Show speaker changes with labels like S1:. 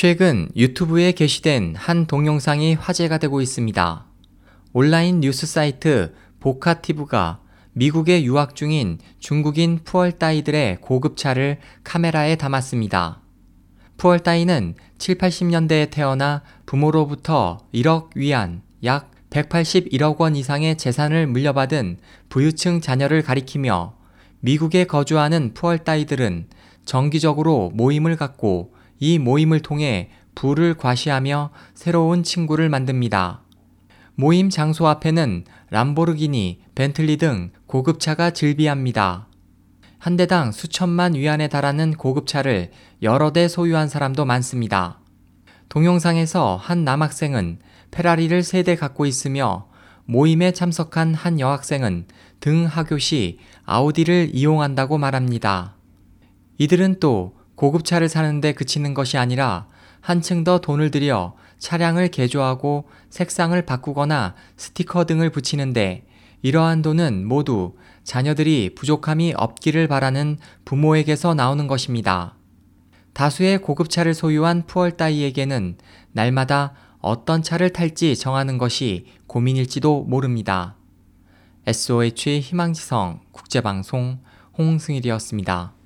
S1: 최근 유튜브에 게시된 한 동영상이 화제가 되고 있습니다. 온라인 뉴스 사이트 보카티브가 미국에 유학 중인 중국인 푸얼따이들의 고급차를 카메라에 담았습니다. 푸얼따이는 7, 80년대에 태어나 부모로부터 1억 위안, 약 181억 원 이상의 재산을 물려받은 부유층 자녀를 가리키며 미국에 거주하는 푸얼따이들은 정기적으로 모임을 갖고 이 모임을 통해 부를 과시하며 새로운 친구를 만듭니다. 모임 장소 앞에는 람보르기니, 벤틀리 등 고급차가 즐비합니다. 한 대당 수천만 위안에 달하는 고급차를 여러 대 소유한 사람도 많습니다. 동영상에서 한 남학생은 페라리를 세 대 갖고 있으며 모임에 참석한 한 여학생은 등 하교 시 아우디를 이용한다고 말합니다. 이들은 또 고급차를 사는데 그치는 것이 아니라 한층 더 돈을 들여 차량을 개조하고 색상을 바꾸거나 스티커 등을 붙이는데 이러한 돈은 모두 자녀들이 부족함이 없기를 바라는 부모에게서 나오는 것입니다. 다수의 고급차를 소유한 푸얼따이에게는 날마다 어떤 차를 탈지 정하는 것이 고민일지도 모릅니다. SOH 희망지성 국제방송 홍승일이었습니다.